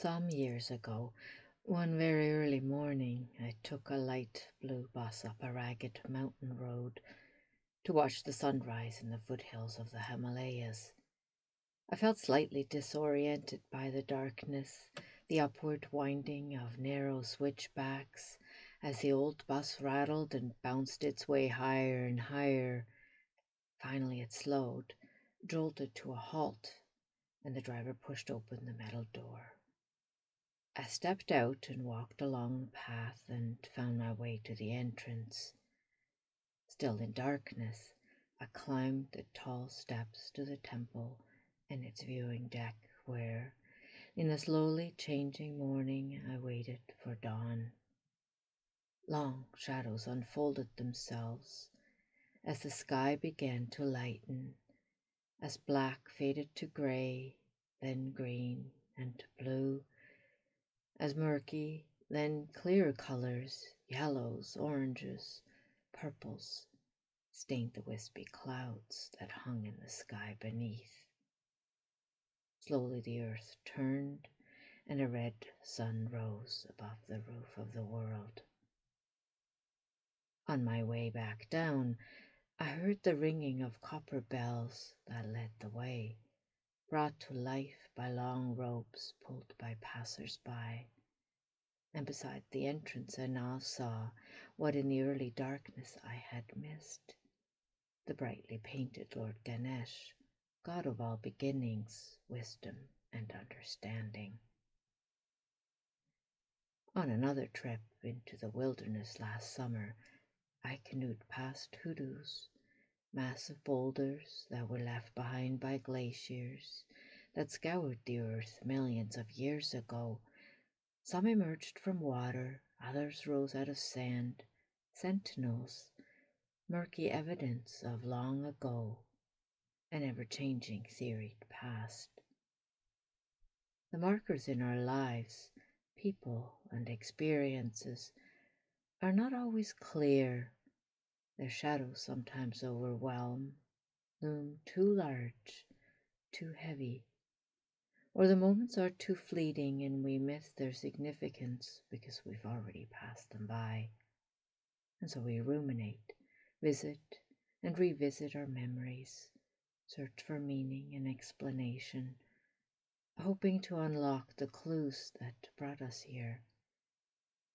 Some years ago, one very early morning, I took a light blue bus up a ragged mountain road to watch the sunrise in the foothills of the Himalayas. I felt slightly disoriented by the darkness, the upward winding of narrow switchbacks as the old bus rattled and bounced its way higher and higher. Finally, it slowed, jolted to a halt, and the driver pushed open the metal door. I stepped out and walked along the path and found my way to the entrance. Still in darkness, I climbed the tall steps to the temple and its viewing deck, where, in the slowly changing morning, I waited for dawn. Long shadows unfolded themselves as the sky began to lighten, as black faded to gray, then green and as murky, then clear colors, yellows, oranges, purples, stained the wispy clouds that hung in the sky beneath. Slowly the earth turned, and a red sun rose above the roof of the world. On my way back down, I heard the ringing of copper bells that led the way brought to life by long ropes pulled by passers-by. And beside the entrance I now saw what in the early darkness I had missed. The brightly painted Lord Ganesh, God of all beginnings, wisdom, and understanding. On another trip into the wilderness last summer, I canoed past hoodoos massive boulders that were left behind by glaciers that scoured the earth millions of years ago. Some emerged from water, others rose out of sand, sentinels, murky evidence of long ago, an ever changing theory past. The markers in our lives, people and experiences, are not always clear their shadows sometimes overwhelm, loom too large, too heavy, or the moments are too fleeting and we miss their significance because we've already passed them by. And so we ruminate, visit, and revisit our memories, search for meaning and explanation, hoping to unlock the clues that brought us here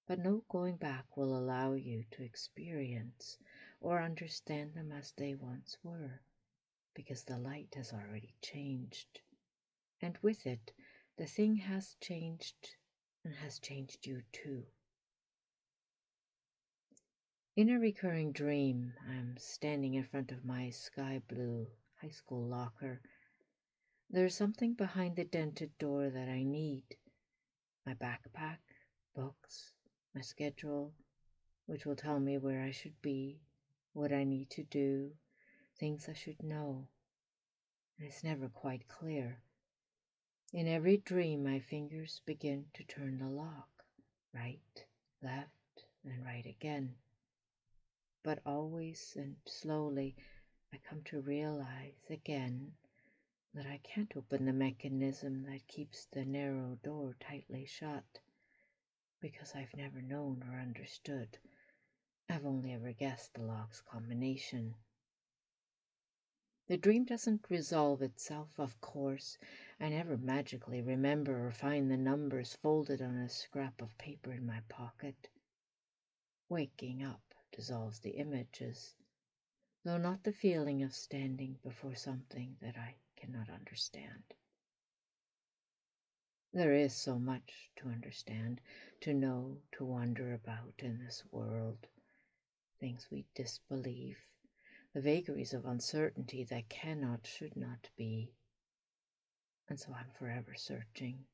but no going back will allow you to experience or understand them as they once were, because the light has already changed. And with it, the thing has changed and has changed you too. In a recurring dream, I'm standing in front of my sky blue high school locker. There's something behind the dented door that I need my backpack, books, my schedule, which will tell me where I should be, what I need to do, things I should know. And it's never quite clear. In every dream, my fingers begin to turn the lock, right, left, and right again. But always and slowly, I come to realize again that I can't open the mechanism that keeps the narrow door tightly shut because I've never known or understood. I've only ever guessed the lock's combination. The dream doesn't resolve itself, of course. I never magically remember or find the numbers folded on a scrap of paper in my pocket. Waking up dissolves the images, though not the feeling of standing before something that I cannot understand. There is so much to understand, to know, to wonder about in this world. Things we disbelieve, the vagaries of uncertainty that cannot, should not be. And so I'm forever searching,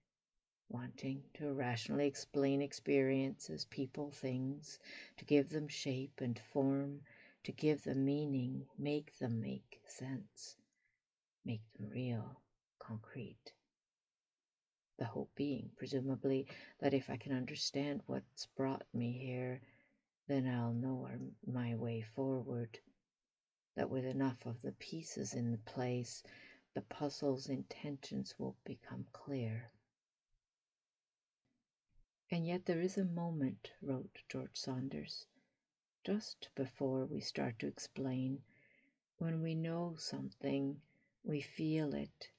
wanting to rationally explain experiences, people, things, to give them shape and form, to give them meaning, make them make sense, make them real, concrete the hope being, presumably, that if I can understand what's brought me here, then I'll know my way forward. That with enough of the pieces in the place, the puzzle's intentions will become clear. And yet there is a moment, wrote George Saunders, just before we start to explain, when we know something, we feel it,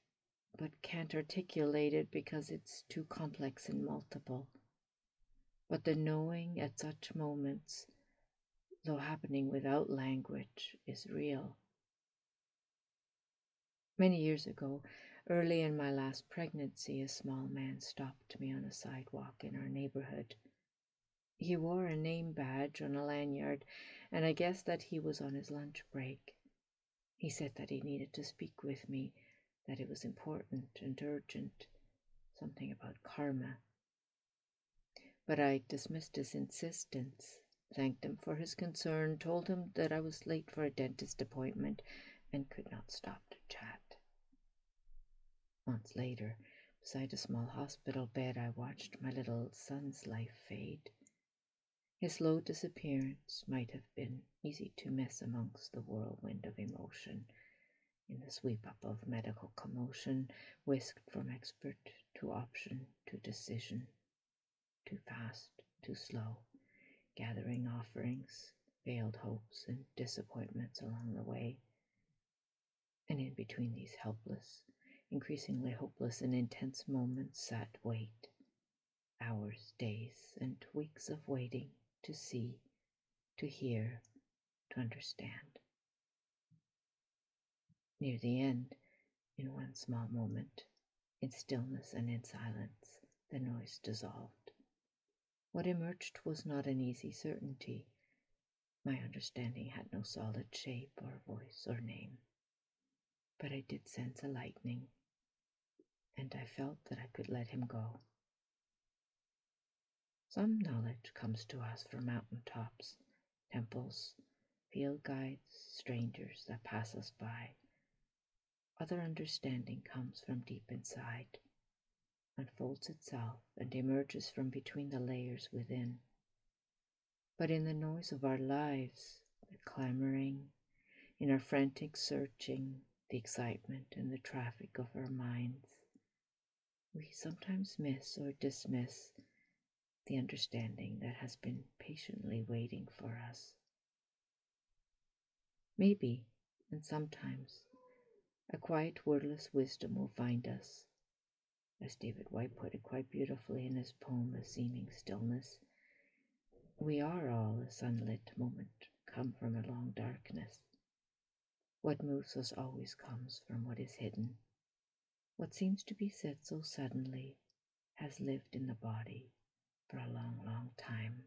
but can't articulate it because it's too complex and multiple. But the knowing at such moments, though happening without language, is real. Many years ago, early in my last pregnancy, a small man stopped me on a sidewalk in our neighborhood. He wore a name badge on a lanyard, and I guessed that he was on his lunch break. He said that he needed to speak with me, that it was important and urgent, something about karma. But I dismissed his insistence, thanked him for his concern, told him that I was late for a dentist appointment, and could not stop to chat. Months later, beside a small hospital bed, I watched my little son's life fade. His slow disappearance might have been easy to miss amongst the whirlwind of emotion, in the sweep up of medical commotion, whisked from expert to option to decision, too fast, too slow, gathering offerings, veiled hopes, and disappointments along the way. And in between these helpless, increasingly hopeless and intense moments sat wait, hours, days, and weeks of waiting to see, to hear, to understand. Near the end, in one small moment, in stillness and in silence, the noise dissolved. What emerged was not an easy certainty. My understanding had no solid shape or voice or name. But I did sense a lightning, and I felt that I could let him go. Some knowledge comes to us from mountain tops, temples, field guides, strangers that pass us by. Other understanding comes from deep inside, unfolds itself, and emerges from between the layers within. But in the noise of our lives, the clamoring, in our frantic searching, the excitement and the traffic of our minds, we sometimes miss or dismiss the understanding that has been patiently waiting for us. Maybe, and sometimes, a quiet, wordless wisdom will find us. As David Whyte put it quite beautifully in his poem, A Seeming Stillness, we are all a sunlit moment come from a long darkness. What moves us always comes from what is hidden. What seems to be said so suddenly has lived in the body for a long, long time.